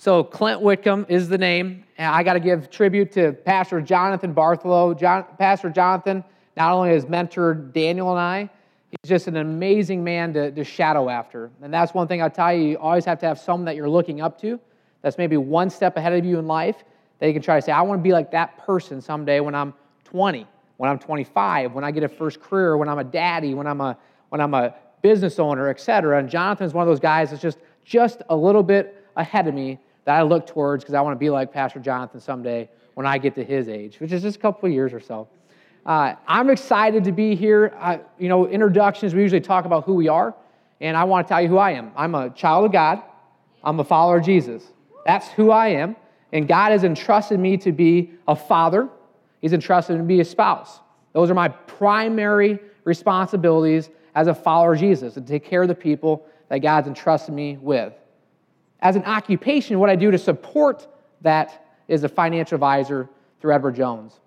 So, Clint Whitcomb is the name. And I got to give tribute to Pastor Jonathan Bartholow. John, Pastor Jonathan not only has mentored Daniel and I, he's just an amazing man to, to shadow after. And that's one thing I'll tell you you always have to have someone that you're looking up to that's maybe one step ahead of you in life that you can try to say, I want to be like that person someday when I'm 20, when I'm 25, when I get a first career, when I'm a daddy, when I'm a, when I'm a business owner, et cetera. And Jonathan's one of those guys that's just, just a little bit ahead of me that I look towards because I want to be like Pastor Jonathan someday when I get to his age, which is just a couple of years or so. Uh, I'm excited to be here. I, you know, introductions, we usually talk about who we are, and I want to tell you who I am. I'm a child of God, I'm a follower of Jesus. That's who I am, and God has entrusted me to be a father, He's entrusted me to be a spouse. Those are my primary responsibilities as a follower of Jesus, to take care of the people that God's entrusted me with as an occupation, what I do to support that is a financial advisor through Edward Jones.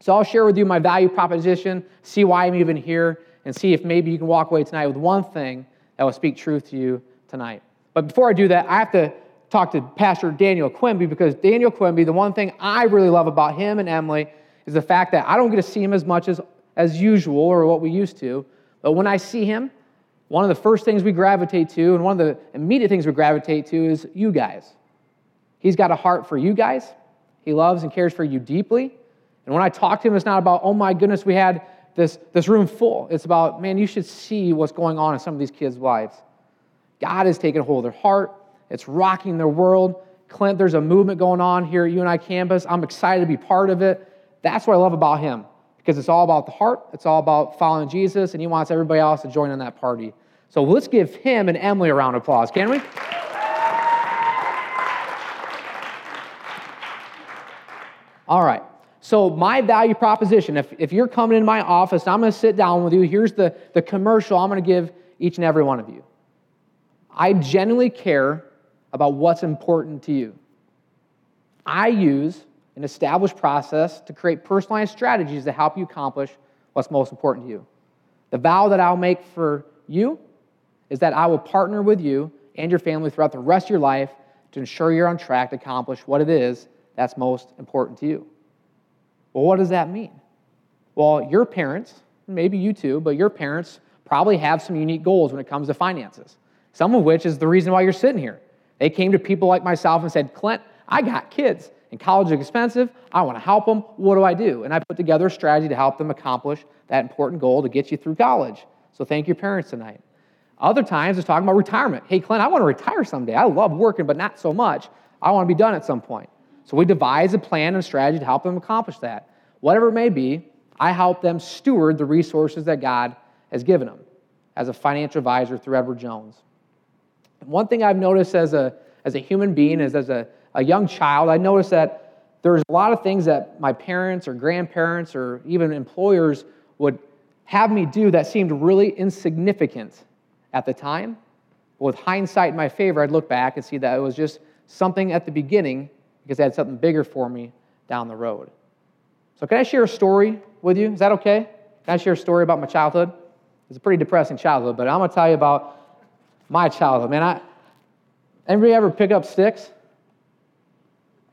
So I'll share with you my value proposition, see why I'm even here, and see if maybe you can walk away tonight with one thing that will speak truth to you tonight. But before I do that, I have to talk to Pastor Daniel Quimby because Daniel Quimby, the one thing I really love about him and Emily is the fact that I don't get to see him as much as, as usual or what we used to. But when I see him, one of the first things we gravitate to, and one of the immediate things we gravitate to, is you guys. He's got a heart for you guys. He loves and cares for you deeply. And when I talk to him, it's not about, oh my goodness, we had this, this room full. It's about, man, you should see what's going on in some of these kids' lives. God has taken hold of their heart, it's rocking their world. Clint, there's a movement going on here at UNI campus. I'm excited to be part of it. That's what I love about him because it's all about the heart, it's all about following Jesus, and he wants everybody else to join in that party. So let's give him and Emily a round of applause, can we? All right. So, my value proposition if, if you're coming in my office, I'm going to sit down with you. Here's the, the commercial I'm going to give each and every one of you. I genuinely care about what's important to you. I use an established process to create personalized strategies to help you accomplish what's most important to you. The vow that I'll make for you is that I will partner with you and your family throughout the rest of your life to ensure you're on track to accomplish what it is that's most important to you. Well, what does that mean? Well, your parents, maybe you too, but your parents probably have some unique goals when it comes to finances, some of which is the reason why you're sitting here. They came to people like myself and said, Clint, I got kids, and college is expensive. I want to help them. What do I do? And I put together a strategy to help them accomplish that important goal to get you through college. So thank your parents tonight. Other times it's talking about retirement. Hey, Clint, I want to retire someday. I love working, but not so much. I want to be done at some point. So we devise a plan and strategy to help them accomplish that. Whatever it may be, I help them steward the resources that God has given them as a financial advisor through Edward Jones. One thing I've noticed as a, as a human being is as a, a young child, I noticed that there's a lot of things that my parents or grandparents or even employers would have me do that seemed really insignificant at the time. But with hindsight in my favor, I'd look back and see that it was just something at the beginning because they had something bigger for me down the road. So, can I share a story with you? Is that okay? Can I share a story about my childhood? It's a pretty depressing childhood, but I'm going to tell you about my childhood. Man, I, anybody ever pick up sticks?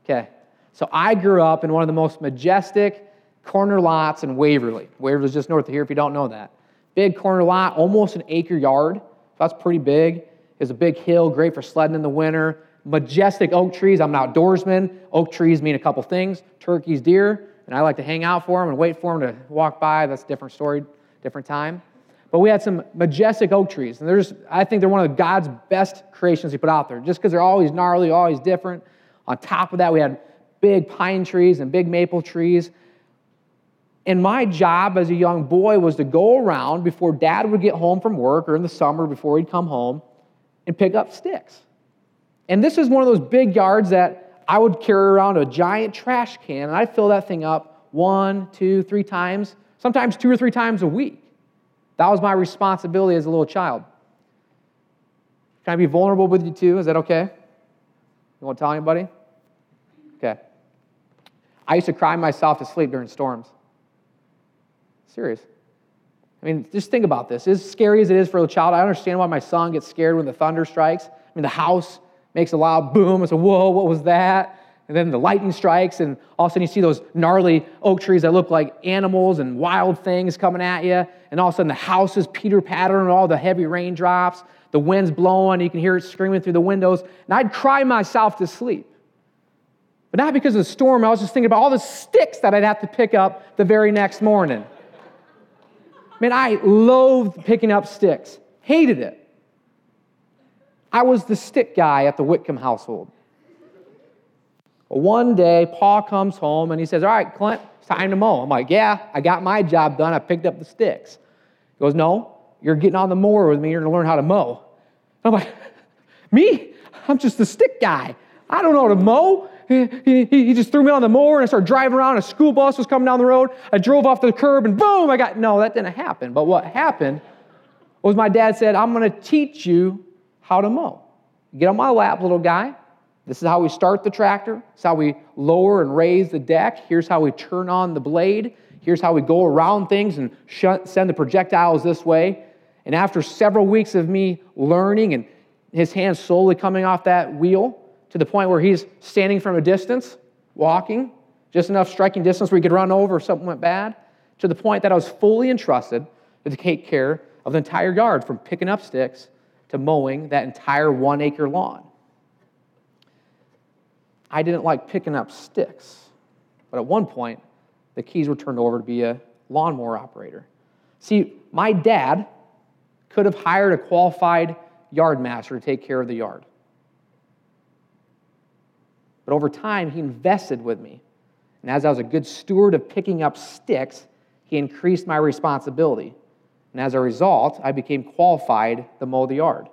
Okay. So, I grew up in one of the most majestic corner lots in Waverly. Waverly's just north of here if you don't know that. Big corner lot, almost an acre yard. That's pretty big. It's a big hill, great for sledding in the winter. Majestic oak trees. I'm an outdoorsman. Oak trees mean a couple things turkeys, deer, and I like to hang out for them and wait for them to walk by. That's a different story, different time. But we had some majestic oak trees, and there's I think they're one of God's best creations He put out there, just because they're always gnarly, always different. On top of that, we had big pine trees and big maple trees. And my job as a young boy was to go around before dad would get home from work or in the summer before he'd come home and pick up sticks. And this is one of those big yards that I would carry around a giant trash can and I'd fill that thing up one, two, three times, sometimes two or three times a week. That was my responsibility as a little child. Can I be vulnerable with you too? Is that okay? You won't tell anybody? I used to cry myself to sleep during storms. Serious. I mean, just think about this. As scary as it is for a child, I understand why my son gets scared when the thunder strikes. I mean, the house makes a loud boom. It's a whoa, what was that? And then the lightning strikes, and all of a sudden you see those gnarly oak trees that look like animals and wild things coming at you. And all of a sudden the house is Peter pattering, all the heavy raindrops, the wind's blowing, you can hear it screaming through the windows. And I'd cry myself to sleep. But not because of the storm, I was just thinking about all the sticks that I'd have to pick up the very next morning. Man, I loathed picking up sticks, hated it. I was the stick guy at the Whitcomb household. One day, Paul comes home and he says, All right, Clint, it's time to mow. I'm like, Yeah, I got my job done. I picked up the sticks. He goes, No, you're getting on the mower with me. You're going to learn how to mow. I'm like, Me? I'm just the stick guy. I don't know how to mow. He, he, he, just threw me on the mower and I started driving around. A school bus was coming down the road. I drove off the curb and boom, I got, no, that didn't happen. But what happened was my dad said, I'm going to teach you how to mow. Get on my lap, little guy. This is how we start the tractor. This is how we lower and raise the deck. Here's how we turn on the blade. Here's how we go around things and send the projectiles this way. And after several weeks of me learning and his hands slowly coming off that wheel to the point where he's standing from a distance, walking, just enough striking distance where he could run over if something went bad, to the point that I was fully entrusted to take care of the entire yard from picking up sticks to mowing that entire one acre lawn. I didn't like picking up sticks. But at one point, the keys were turned over to be a lawnmower operator. See, my dad could have hired a qualified yard master to take care of the yard. But over time, he invested with me. And as I was a good steward of picking up sticks, he increased my responsibility. And as a result, I became qualified to mow the yard.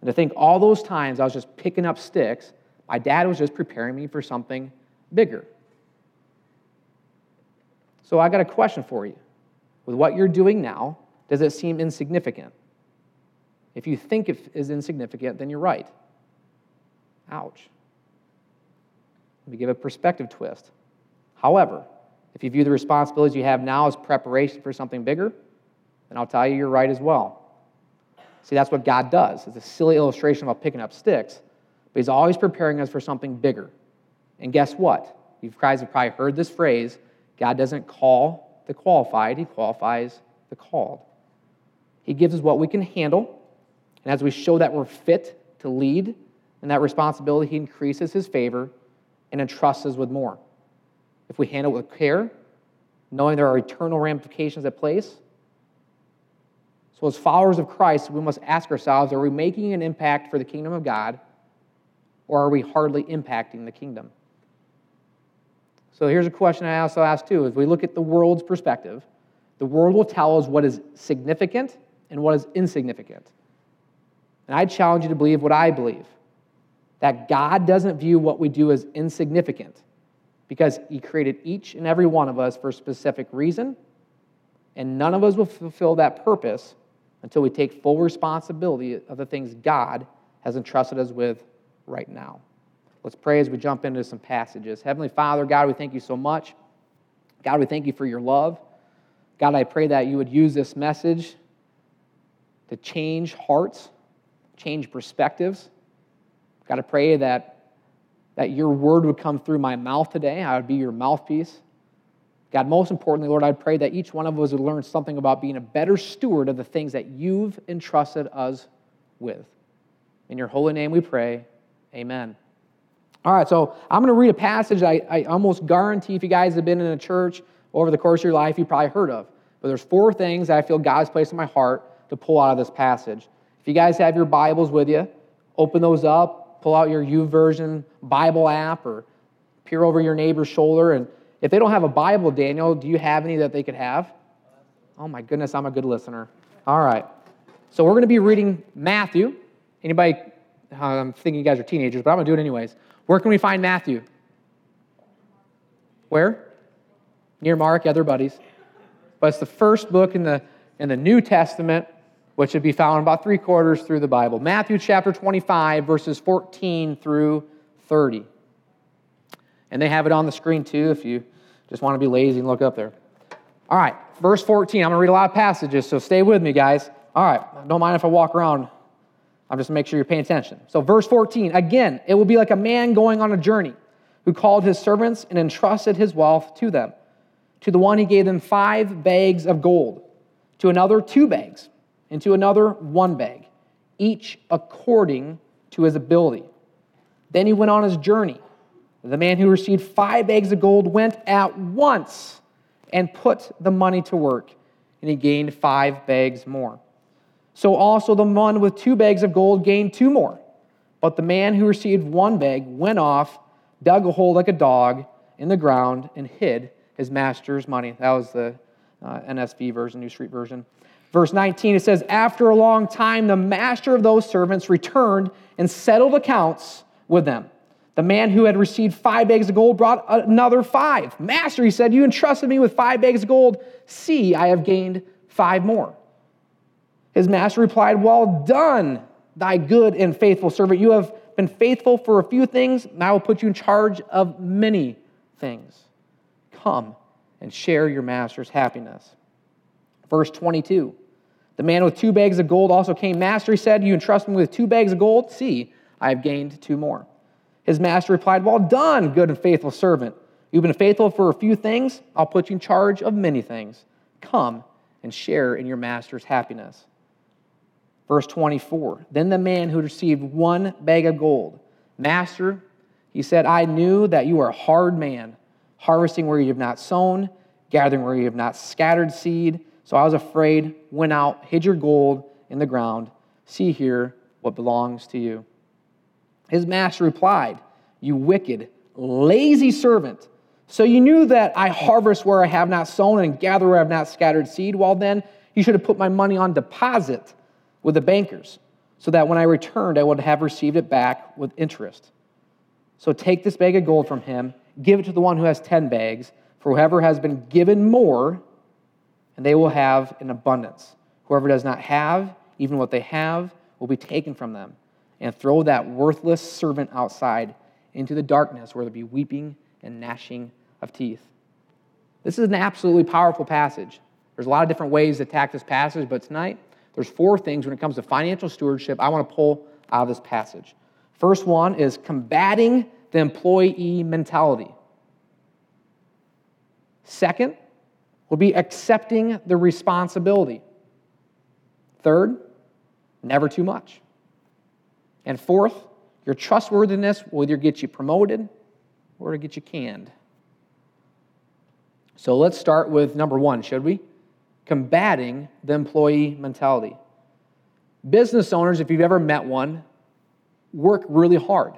And to think all those times I was just picking up sticks my dad was just preparing me for something bigger. So I got a question for you. With what you're doing now, does it seem insignificant? If you think it is insignificant, then you're right. Ouch. Let me give a perspective twist. However, if you view the responsibilities you have now as preparation for something bigger, then I'll tell you you're right as well. See, that's what God does. It's a silly illustration about picking up sticks, but He's always preparing us for something bigger. And guess what? You guys have probably heard this phrase God doesn't call the qualified, He qualifies the called. He gives us what we can handle. And as we show that we're fit to lead and that responsibility, He increases His favor and entrusts us with more. If we handle it with care, knowing there are eternal ramifications at place. So, as followers of Christ, we must ask ourselves are we making an impact for the kingdom of God? or are we hardly impacting the kingdom? So here's a question I also ask too. If we look at the world's perspective, the world will tell us what is significant and what is insignificant. And I challenge you to believe what I believe that God doesn't view what we do as insignificant because He created each and every one of us for a specific reason, and none of us will fulfill that purpose until we take full responsibility of the things God has entrusted us with right now. Let's pray as we jump into some passages. Heavenly Father, God, we thank you so much. God, we thank you for your love. God, I pray that you would use this message to change hearts, change perspectives. God, I pray that, that your word would come through my mouth today. I would be your mouthpiece. God, most importantly, Lord, I pray that each one of us would learn something about being a better steward of the things that you've entrusted us with. In your holy name we pray. Amen. All right, so I'm going to read a passage I, I almost guarantee if you guys have been in a church over the course of your life, you've probably heard of. But there's four things that I feel God's placed in my heart to pull out of this passage. If you guys have your Bibles with you, open those up, pull out your YouVersion Bible app, or peer over your neighbor's shoulder. And if they don't have a Bible, Daniel, do you have any that they could have? Oh my goodness, I'm a good listener. All right. So we're going to be reading Matthew. Anybody uh, I'm thinking you guys are teenagers, but I'm going to do it anyways. Where can we find Matthew? Where? Near Mark, other buddies. But it's the first book in the, in the New Testament, which should be found about three quarters through the Bible. Matthew chapter 25, verses 14 through 30. And they have it on the screen too if you just want to be lazy and look up there. All right, verse 14. I'm going to read a lot of passages, so stay with me, guys. All right, don't mind if I walk around I'm just make sure you're paying attention. So, verse 14, again, it will be like a man going on a journey who called his servants and entrusted his wealth to them. To the one, he gave them five bags of gold, to another, two bags, and to another, one bag, each according to his ability. Then he went on his journey. The man who received five bags of gold went at once and put the money to work, and he gained five bags more. So also the one with two bags of gold gained two more. But the man who received one bag went off, dug a hole like a dog in the ground, and hid his master's money. That was the uh, NSV version, New Street version. Verse 19, it says, After a long time, the master of those servants returned and settled accounts with them. The man who had received five bags of gold brought another five. Master, he said, You entrusted me with five bags of gold. See, I have gained five more. His master replied, Well done, thy good and faithful servant. You have been faithful for a few things, and I will put you in charge of many things. Come and share your master's happiness. Verse 22 The man with two bags of gold also came. Master, he said, You entrust me with two bags of gold? See, I have gained two more. His master replied, Well done, good and faithful servant. You've been faithful for a few things, I'll put you in charge of many things. Come and share in your master's happiness. Verse 24 Then the man who received one bag of gold, Master, he said, I knew that you are a hard man, harvesting where you have not sown, gathering where you have not scattered seed. So I was afraid, went out, hid your gold in the ground. See here what belongs to you. His master replied, You wicked, lazy servant. So you knew that I harvest where I have not sown and gather where I have not scattered seed? Well, then you should have put my money on deposit with the bankers, so that when I returned, I would have received it back with interest. So take this bag of gold from him, give it to the one who has 10 bags, for whoever has been given more, and they will have in abundance. Whoever does not have, even what they have, will be taken from them and throw that worthless servant outside into the darkness where there will be weeping and gnashing of teeth. This is an absolutely powerful passage. There's a lot of different ways to attack this passage, but tonight there's four things when it comes to financial stewardship I want to pull out of this passage. First one is combating the employee mentality. Second will be accepting the responsibility. Third, never too much. And fourth, your trustworthiness will either get you promoted or get you canned. So let's start with number one, should we? Combating the employee mentality. Business owners, if you've ever met one, work really hard.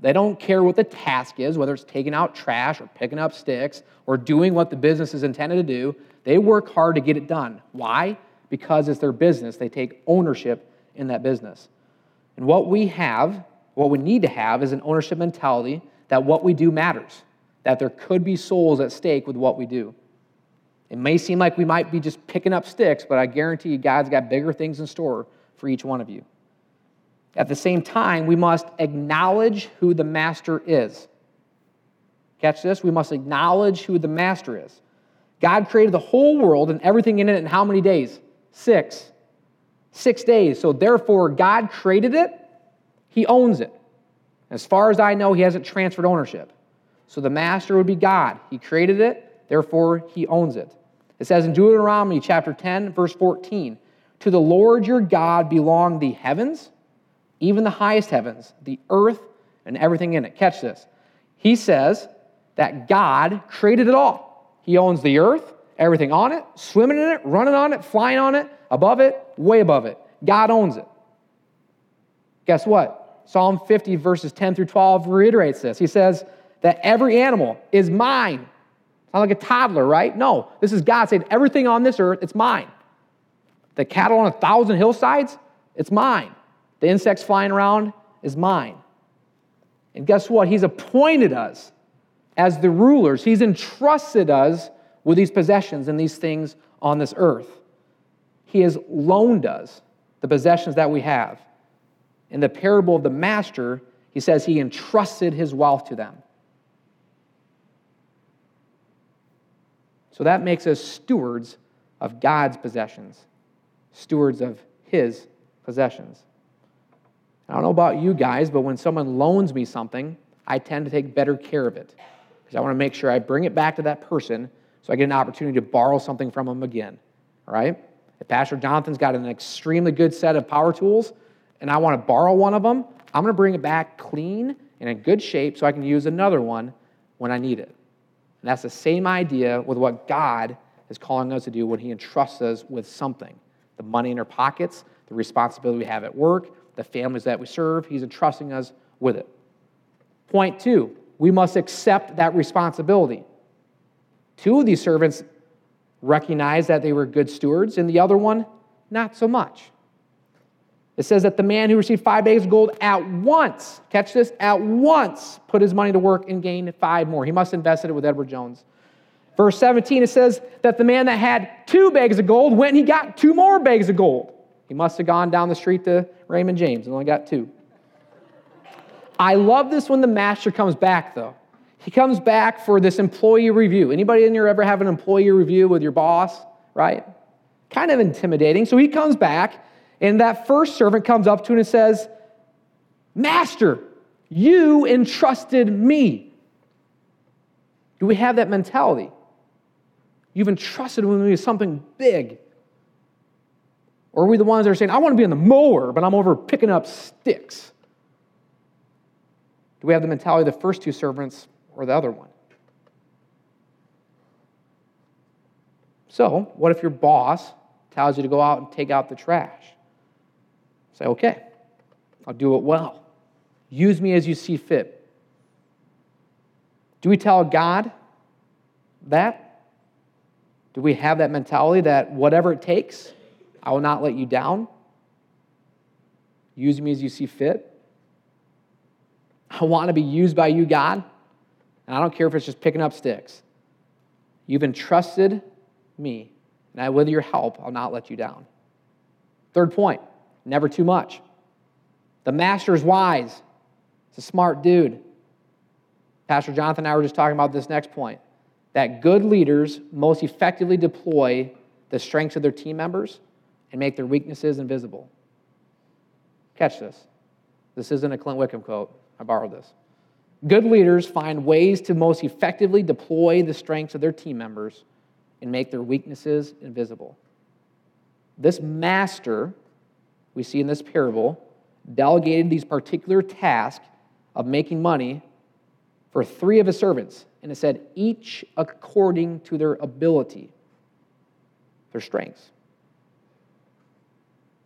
They don't care what the task is, whether it's taking out trash or picking up sticks or doing what the business is intended to do. They work hard to get it done. Why? Because it's their business. They take ownership in that business. And what we have, what we need to have, is an ownership mentality that what we do matters, that there could be souls at stake with what we do. It may seem like we might be just picking up sticks, but I guarantee you, God's got bigger things in store for each one of you. At the same time, we must acknowledge who the master is. Catch this? We must acknowledge who the master is. God created the whole world and everything in it in how many days? Six. Six days. So therefore, God created it, He owns it. As far as I know, He hasn't transferred ownership. So the master would be God. He created it, therefore, He owns it. It says in Deuteronomy chapter 10, verse 14 To the Lord your God belong the heavens, even the highest heavens, the earth, and everything in it. Catch this. He says that God created it all. He owns the earth, everything on it, swimming in it, running on it, flying on it, above it, way above it. God owns it. Guess what? Psalm 50, verses 10 through 12 reiterates this. He says that every animal is mine. Not like a toddler, right? No, this is God saying everything on this earth, it's mine. The cattle on a thousand hillsides, it's mine. The insects flying around is mine. And guess what? He's appointed us as the rulers. He's entrusted us with these possessions and these things on this earth. He has loaned us the possessions that we have. In the parable of the master, he says he entrusted his wealth to them. So that makes us stewards of God's possessions, stewards of his possessions. I don't know about you guys, but when someone loans me something, I tend to take better care of it because I want to make sure I bring it back to that person so I get an opportunity to borrow something from them again. All right? If Pastor Jonathan's got an extremely good set of power tools and I want to borrow one of them, I'm going to bring it back clean and in good shape so I can use another one when I need it. And that's the same idea with what God is calling us to do when He entrusts us with something the money in our pockets, the responsibility we have at work, the families that we serve. He's entrusting us with it. Point two, we must accept that responsibility. Two of these servants recognized that they were good stewards, and the other one, not so much. It says that the man who received five bags of gold at once, catch this, at once put his money to work and gained five more. He must have invested it with Edward Jones. Verse 17, it says that the man that had two bags of gold went and he got two more bags of gold. He must have gone down the street to Raymond James and only got two. I love this when the master comes back, though. He comes back for this employee review. Anybody in here ever have an employee review with your boss, right? Kind of intimidating. So he comes back, and that first servant comes up to him and says, Master, you entrusted me. Do we have that mentality? You've entrusted me with something big. Or are we the ones that are saying, I want to be in the mower, but I'm over picking up sticks? Do we have the mentality of the first two servants or the other one? So, what if your boss tells you to go out and take out the trash? Say, okay, I'll do it well. Use me as you see fit. Do we tell God that? Do we have that mentality that whatever it takes, I will not let you down? Use me as you see fit? I want to be used by you, God. And I don't care if it's just picking up sticks. You've entrusted me, and I, with your help, I'll not let you down. Third point never too much. The master is wise, he's a smart dude. Pastor Jonathan and I were just talking about this next point that good leaders most effectively deploy the strengths of their team members and make their weaknesses invisible. Catch this. This isn't a Clint Whitcomb quote. I borrowed this. Good leaders find ways to most effectively deploy the strengths of their team members and make their weaknesses invisible. This master, we see in this parable, delegated these particular tasks of making money for three of his servants. And it said, each according to their ability, their strengths.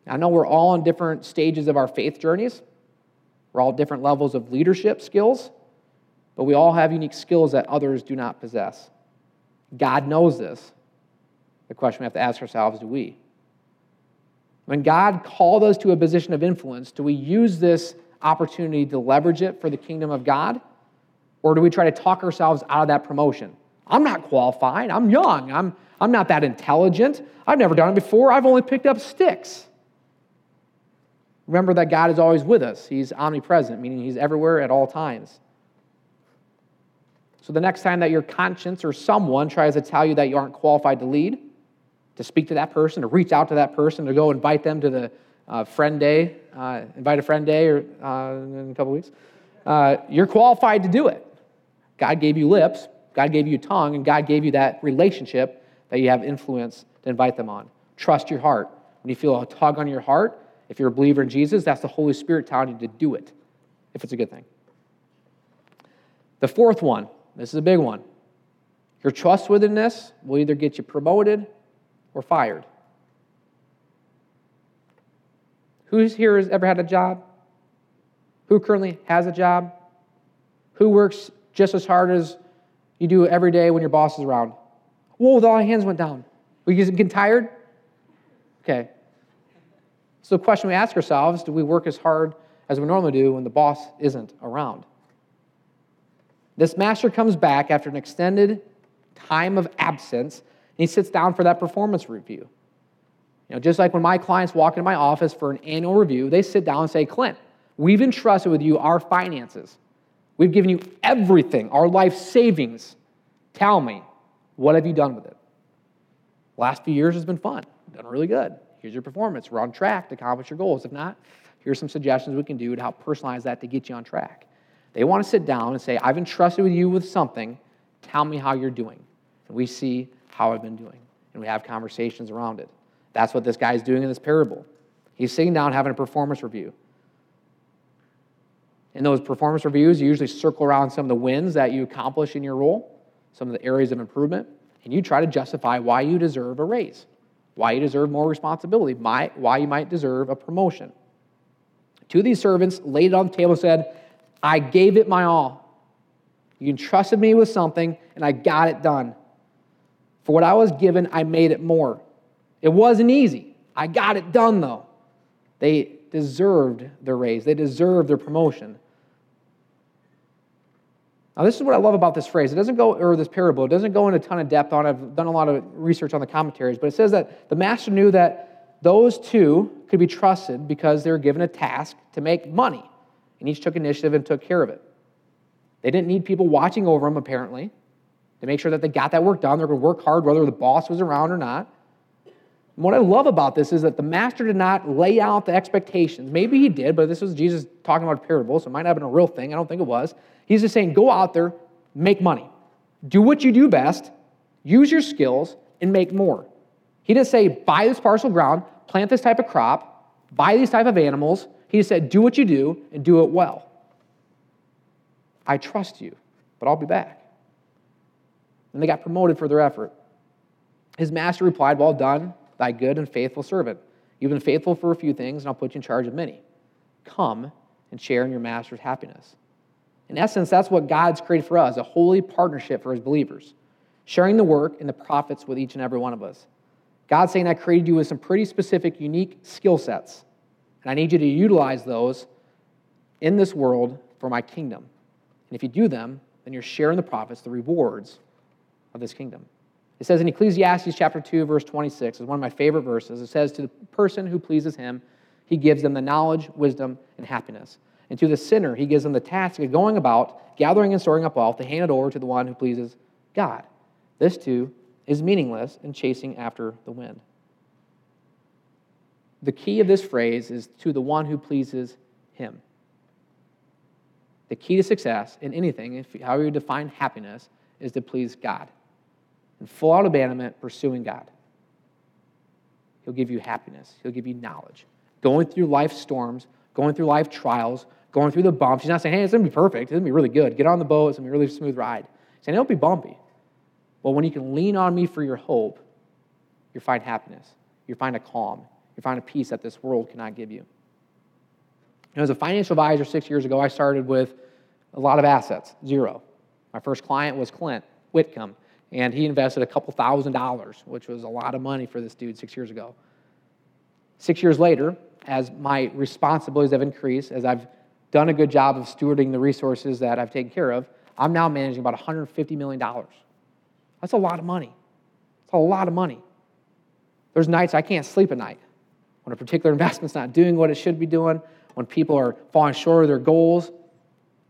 I know we're all in different stages of our faith journeys. We're all different levels of leadership skills, but we all have unique skills that others do not possess. God knows this. The question we have to ask ourselves do we? When God called us to a position of influence, do we use this opportunity to leverage it for the kingdom of God? Or do we try to talk ourselves out of that promotion? I'm not qualified. I'm young. I'm, I'm not that intelligent. I've never done it before. I've only picked up sticks. Remember that God is always with us. He's omnipresent, meaning He's everywhere at all times. So the next time that your conscience or someone tries to tell you that you aren't qualified to lead, to speak to that person, to reach out to that person, to go invite them to the uh, friend day, uh, invite a friend day or uh, in a couple weeks, uh, you're qualified to do it. God gave you lips, God gave you tongue, and God gave you that relationship that you have influence to invite them on. Trust your heart. When you feel a tug on your heart, if you're a believer in Jesus, that's the Holy Spirit telling you to do it, if it's a good thing. The fourth one, this is a big one. Your trustworthiness will either get you promoted or fired. Who's here has ever had a job? Who currently has a job? Who works just as hard as you do every day when your boss is around? Whoa, all hands went down. You getting tired? Okay. So the question we ask ourselves do we work as hard as we normally do when the boss isn't around? This master comes back after an extended time of absence and he sits down for that performance review. You know, just like when my clients walk into my office for an annual review, they sit down and say, Clint, we've entrusted with you our finances. We've given you everything, our life savings. Tell me, what have you done with it? Last few years has been fun, done really good. Here's your performance. We're on track to accomplish your goals. If not, Here's some suggestions we can do to help personalize that to get you on track. They want to sit down and say, I've entrusted with you with something. Tell me how you're doing. And we see how I've been doing. And we have conversations around it. That's what this guy is doing in this parable. He's sitting down having a performance review. In those performance reviews, you usually circle around some of the wins that you accomplish in your role, some of the areas of improvement, and you try to justify why you deserve a raise, why you deserve more responsibility, why you might deserve a promotion. Two of these servants laid it on the table and said, I gave it my all. You entrusted me with something, and I got it done. For what I was given, I made it more. It wasn't easy. I got it done, though. They deserved their raise, they deserved their promotion. Now, this is what I love about this phrase. It doesn't go, or this parable, it doesn't go into a ton of depth on it. I've done a lot of research on the commentaries, but it says that the master knew that those two could be trusted because they were given a task to make money, and each took initiative and took care of it. They didn't need people watching over them, apparently, to make sure that they got that work done. They're going to work hard whether the boss was around or not. And what I love about this is that the master did not lay out the expectations. Maybe he did, but this was Jesus talking about a parable, so it might not have been a real thing. I don't think it was. He's just saying, go out there, make money. Do what you do best, use your skills, and make more. He didn't say, buy this parcel ground, plant this type of crop, buy these type of animals. He just said, do what you do and do it well. I trust you, but I'll be back. And they got promoted for their effort. His master replied, Well done, thy good and faithful servant. You've been faithful for a few things, and I'll put you in charge of many. Come and share in your master's happiness. In essence, that's what God's created for us a holy partnership for his believers, sharing the work and the profits with each and every one of us. God's saying, I created you with some pretty specific, unique skill sets, and I need you to utilize those in this world for my kingdom. And if you do them, then you're sharing the profits, the rewards of this kingdom. It says in Ecclesiastes chapter 2, verse 26, is one of my favorite verses. It says, To the person who pleases him, he gives them the knowledge, wisdom, and happiness. And to the sinner, he gives them the task of going about, gathering and storing up wealth to hand it over to the one who pleases God. This too is meaningless in chasing after the wind. The key of this phrase is to the one who pleases him. The key to success in anything, if, however you define happiness, is to please God. And full out abandonment, pursuing God. He'll give you happiness, He'll give you knowledge. Going through life storms, going through life trials, going through the bumps. He's not saying, hey, it's going to be perfect. It's going to be really good. Get on the boat. It's going to be a really smooth ride. He's saying, it'll be bumpy. Well, when you can lean on me for your hope, you find happiness. You find a calm. You find a peace that this world cannot give you. you know, as a financial advisor six years ago, I started with a lot of assets, zero. My first client was Clint Whitcomb, and he invested a couple thousand dollars, which was a lot of money for this dude six years ago. Six years later, as my responsibilities have increased, as I've done a good job of stewarding the resources that I've taken care of, I'm now managing about $150 million. That's a lot of money. It's a lot of money. There's nights I can't sleep at night when a particular investment's not doing what it should be doing, when people are falling short of their goals,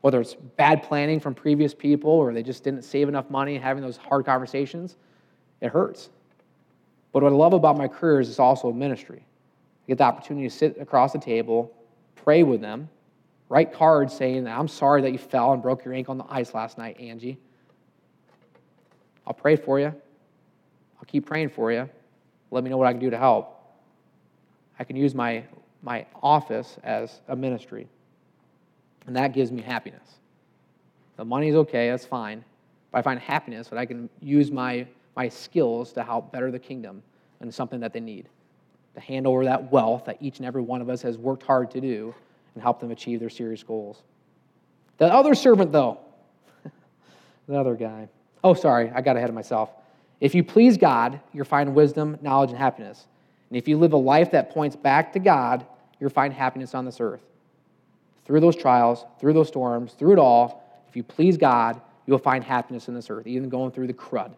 whether it's bad planning from previous people or they just didn't save enough money having those hard conversations, it hurts. But what I love about my career is it's also a ministry. I get the opportunity to sit across the table, pray with them, write cards saying, that I'm sorry that you fell and broke your ankle on the ice last night, Angie. I'll pray for you. I'll keep praying for you. Let me know what I can do to help. I can use my, my office as a ministry. And that gives me happiness. The money's okay, that's fine. But I find happiness that I can use my, my skills to help better the kingdom and something that they need. To hand over that wealth that each and every one of us has worked hard to do and help them achieve their serious goals. The other servant, though, the other guy. Oh, sorry, I got ahead of myself. If you please God, you'll find wisdom, knowledge, and happiness. And if you live a life that points back to God, you'll find happiness on this earth through those trials, through those storms, through it all, if you please God, you'll find happiness in this earth, even going through the crud.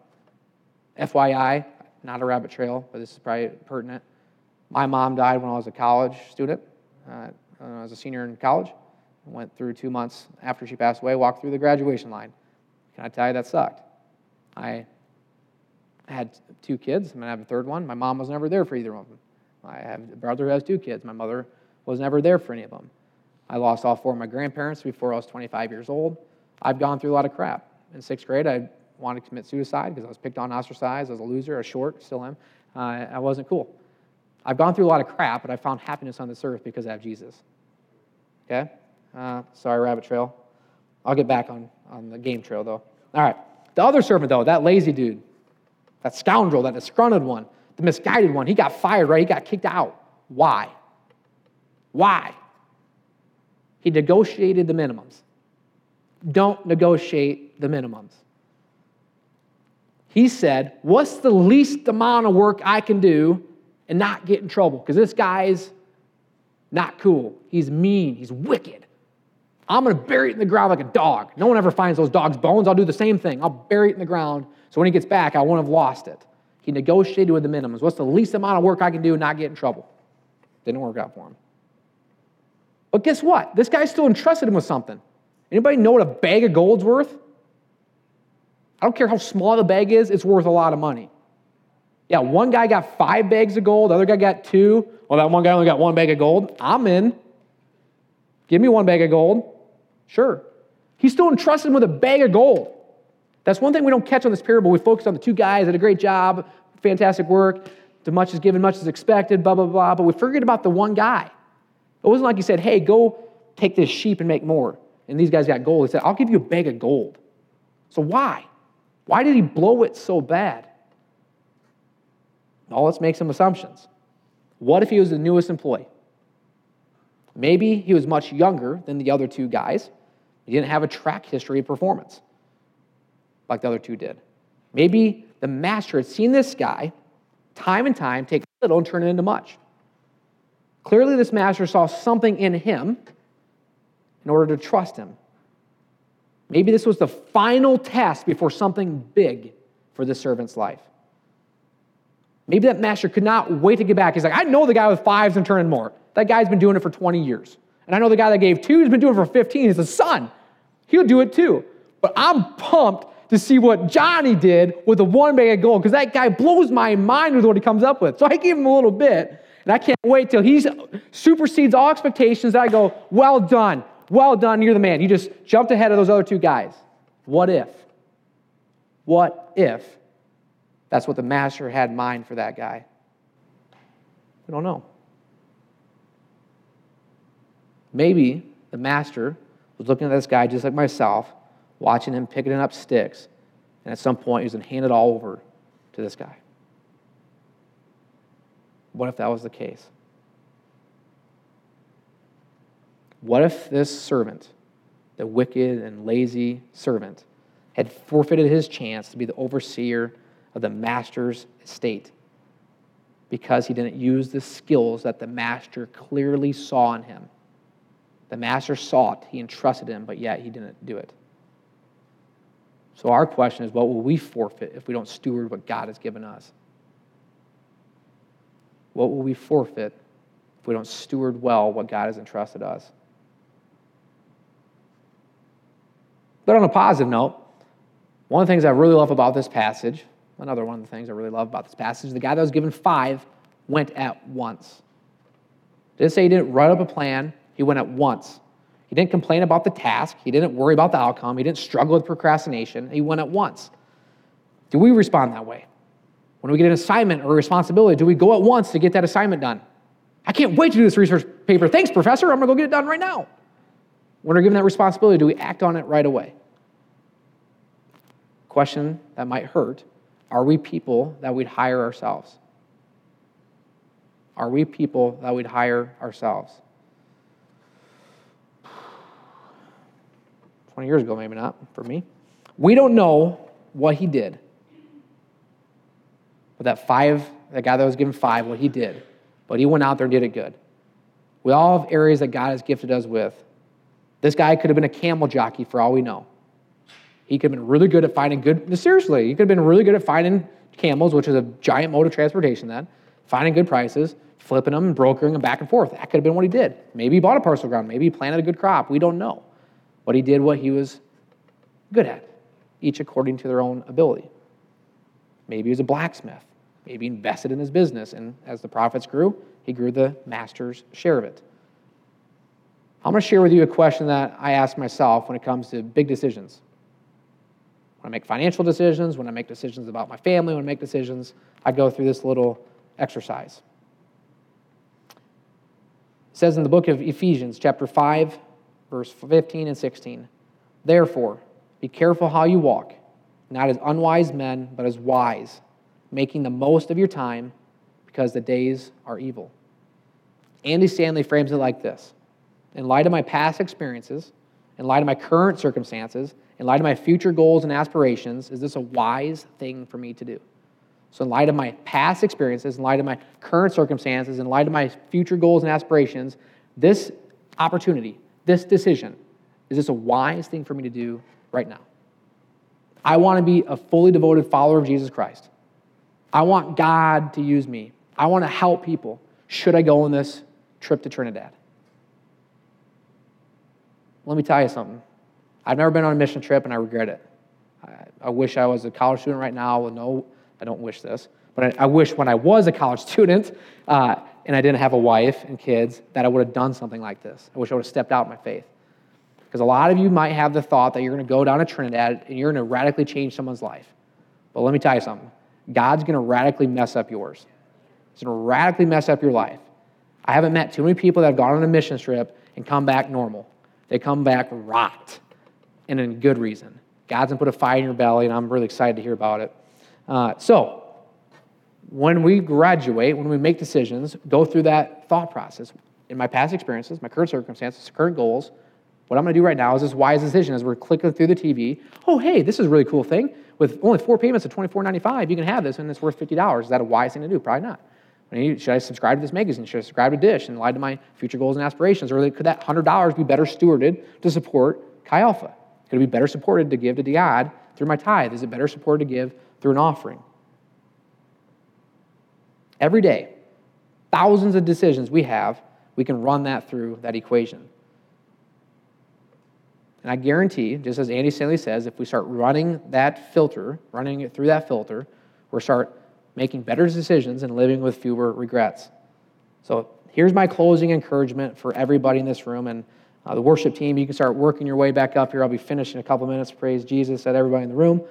FYI, not a rabbit trail, but this is probably pertinent. My mom died when I was a college student. Uh, I was a senior in college. Went through two months after she passed away, walked through the graduation line. Can I tell you that sucked? I had two kids. I'm going to have a third one. My mom was never there for either of them. I have a brother who has two kids. My mother was never there for any of them. I lost all four of my grandparents before I was 25 years old. I've gone through a lot of crap. In sixth grade, I wanted to commit suicide because I was picked on, ostracized. I was a loser, was short, still am. Uh, I wasn't cool. I've gone through a lot of crap, but I found happiness on this earth because I have Jesus. Okay? Uh, sorry, rabbit trail. I'll get back on, on the game trail, though. All right. The other servant, though, that lazy dude, that scoundrel, that disgruntled one, the misguided one, he got fired, right? He got kicked out. Why? Why? He negotiated the minimums. Don't negotiate the minimums. He said, What's the least amount of work I can do and not get in trouble? Because this guy's not cool. He's mean. He's wicked. I'm going to bury it in the ground like a dog. No one ever finds those dog's bones. I'll do the same thing. I'll bury it in the ground so when he gets back, I won't have lost it. He negotiated with the minimums. What's the least amount of work I can do and not get in trouble? Didn't work out for him. But guess what? This guy still entrusted him with something. Anybody know what a bag of gold's worth? I don't care how small the bag is, it's worth a lot of money. Yeah, one guy got five bags of gold, the other guy got two. Well, that one guy only got one bag of gold. I'm in. Give me one bag of gold. Sure. He still entrusted with a bag of gold. That's one thing we don't catch on this parable. We focus on the two guys did a great job, fantastic work, too much is given, much is expected, blah, blah, blah. But we forget about the one guy. It wasn't like he said, hey, go take this sheep and make more. And these guys got gold. He said, I'll give you a bag of gold. So why? Why did he blow it so bad? Well, let's make some assumptions. What if he was the newest employee? Maybe he was much younger than the other two guys. He didn't have a track history of performance like the other two did. Maybe the master had seen this guy time and time take little and turn it into much. Clearly, this master saw something in him in order to trust him. Maybe this was the final test before something big for the servant's life. Maybe that master could not wait to get back. He's like, I know the guy with fives and turning more. That guy's been doing it for 20 years. And I know the guy that gave two has been doing it for 15. He's a son. He'll do it too. But I'm pumped to see what Johnny did with the one bag of gold because that guy blows my mind with what he comes up with. So I give him a little bit, and I can't wait till he supersedes all expectations. I go, well done, well done, you're the man. You just jumped ahead of those other two guys. What if? What if that's what the master had in mind for that guy? We don't know. Maybe the master was looking at this guy just like myself watching him picking up sticks. And at some point, he was going to hand it all over to this guy. What if that was the case? What if this servant, the wicked and lazy servant, had forfeited his chance to be the overseer of the master's estate because he didn't use the skills that the master clearly saw in him? The master saw it, he entrusted him, but yet he didn't do it. So, our question is what will we forfeit if we don't steward what God has given us? What will we forfeit if we don't steward well what God has entrusted us? But on a positive note, one of the things I really love about this passage, another one of the things I really love about this passage, the guy that was given five went at once. Didn't say he didn't write up a plan, he went at once. He didn't complain about the task. He didn't worry about the outcome. He didn't struggle with procrastination. He went at once. Do we respond that way? When we get an assignment or a responsibility, do we go at once to get that assignment done? I can't wait to do this research paper. Thanks, professor. I'm going to go get it done right now. When we're given that responsibility, do we act on it right away? Question that might hurt Are we people that we'd hire ourselves? Are we people that we'd hire ourselves? 20 years ago, maybe not for me. We don't know what he did. But that five, that guy that was given five, what he did. But he went out there and did it good. We all have areas that God has gifted us with. This guy could have been a camel jockey for all we know. He could have been really good at finding good, seriously, he could have been really good at finding camels, which is a giant mode of transportation then, finding good prices, flipping them and brokering them back and forth. That could have been what he did. Maybe he bought a parcel ground. Maybe he planted a good crop. We don't know. But he did what he was good at, each according to their own ability. Maybe he was a blacksmith. Maybe invested in his business, and as the profits grew, he grew the master's share of it. I'm going to share with you a question that I ask myself when it comes to big decisions. When I make financial decisions, when I make decisions about my family, when I make decisions, I go through this little exercise. It says in the book of Ephesians, chapter 5, verse 15 and 16 Therefore, be careful how you walk, not as unwise men, but as wise, making the most of your time because the days are evil. Andy Stanley frames it like this In light of my past experiences, in light of my current circumstances, in light of my future goals and aspirations, is this a wise thing for me to do? So, in light of my past experiences, in light of my current circumstances, in light of my future goals and aspirations, this opportunity, this decision, is this a wise thing for me to do right now? I want to be a fully devoted follower of Jesus Christ. I want God to use me. I want to help people. Should I go on this trip to Trinidad? Let me tell you something. I've never been on a mission trip and I regret it. I, I wish I was a college student right now. No, I don't wish this. But I, I wish when I was a college student uh, and I didn't have a wife and kids that I would have done something like this. I wish I would have stepped out in my faith. Because a lot of you might have the thought that you're going to go down to Trinidad and you're going to radically change someone's life. But let me tell you something God's going to radically mess up yours. He's going to radically mess up your life. I haven't met too many people that have gone on a mission trip and come back normal. They come back rot and in good reason. God's going to put a fire in your belly, and I'm really excited to hear about it. Uh, so, when we graduate, when we make decisions, go through that thought process. In my past experiences, my current circumstances, current goals, what I'm going to do right now is this wise decision as we're clicking through the TV. Oh, hey, this is a really cool thing. With only four payments of $24.95, you can have this and it's worth $50. Is that a wise thing to do? Probably not. Should I subscribe to this magazine? Should I subscribe to Dish and lie to my future goals and aspirations? Or could that $100 be better stewarded to support Chi Alpha? Could it be better supported to give to God through my tithe? Is it better supported to give through an offering? Every day, thousands of decisions we have, we can run that through that equation. And I guarantee, just as Andy Stanley says, if we start running that filter, running it through that filter, we'll start making better decisions and living with fewer regrets. So here's my closing encouragement for everybody in this room and uh, the worship team. You can start working your way back up here. I'll be finished in a couple minutes. Praise Jesus. at everybody in the room.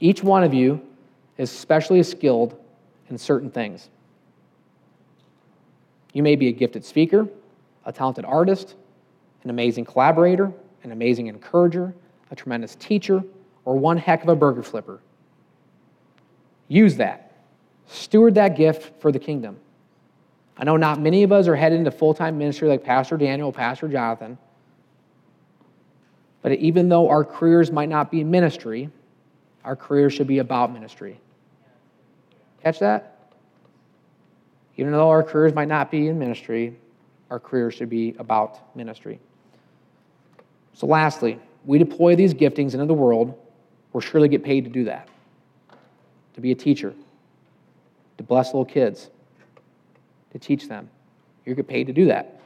Each one of you is specially skilled in certain things. You may be a gifted speaker, a talented artist, an amazing collaborator, an amazing encourager, a tremendous teacher, or one heck of a burger flipper. Use that. Steward that gift for the kingdom. I know not many of us are headed into full time ministry like Pastor Daniel, Pastor Jonathan. But even though our careers might not be in ministry, our careers should be about ministry. Catch that? Even though our careers might not be in ministry, our careers should be about ministry. So, lastly, we deploy these giftings into the world, we'll surely get paid to do that. To be a teacher, to bless little kids, to teach them. You get paid to do that.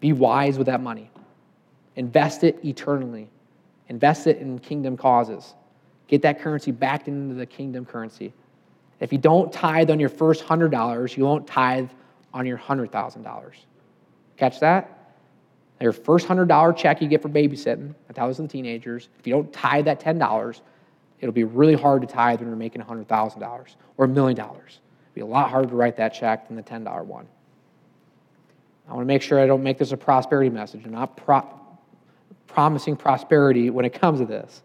Be wise with that money. Invest it eternally. Invest it in kingdom causes. Get that currency back into the kingdom currency. If you don't tithe on your first $100, you won't tithe on your $100,000. Catch that? Your first $100 check you get for babysitting, I tell this to the teenagers, if you don't tithe that $10, it'll be really hard to tithe when you're making $100,000 or a million dollars. It'll be a lot harder to write that check than the $10 one. I want to make sure I don't make this a prosperity message. I'm not pro- promising prosperity when it comes to this.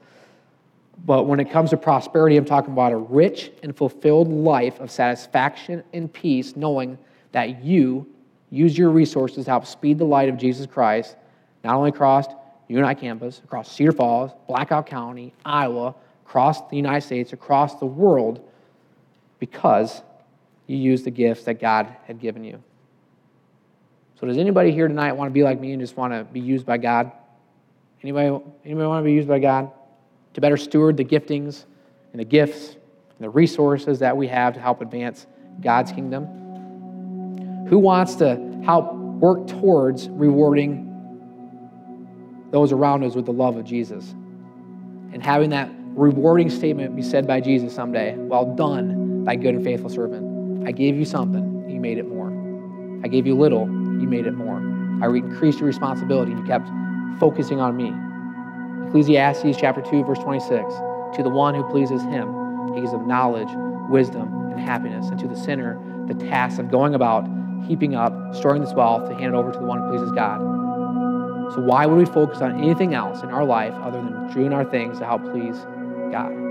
But when it comes to prosperity, I'm talking about a rich and fulfilled life of satisfaction and peace, knowing that you use your resources to help speed the light of Jesus Christ, not only across UNI campus, across Cedar Falls, Black Hawk County, Iowa, across the United States, across the world, because you use the gifts that God had given you. So, does anybody here tonight want to be like me and just want to be used by God? Anybody, anybody want to be used by God to better steward the giftings and the gifts and the resources that we have to help advance God's kingdom? Who wants to help work towards rewarding those around us with the love of Jesus? And having that rewarding statement be said by Jesus someday Well done, thy good and faithful servant. I gave you something, you made it more. I gave you little, you made it more. I increased your responsibility, you kept focusing on me. Ecclesiastes chapter 2, verse 26. To the one who pleases him, he gives of knowledge, wisdom, and happiness. And to the sinner, the task of going about, heaping up, storing this wealth to hand it over to the one who pleases God. So why would we focus on anything else in our life other than doing our things to help please God?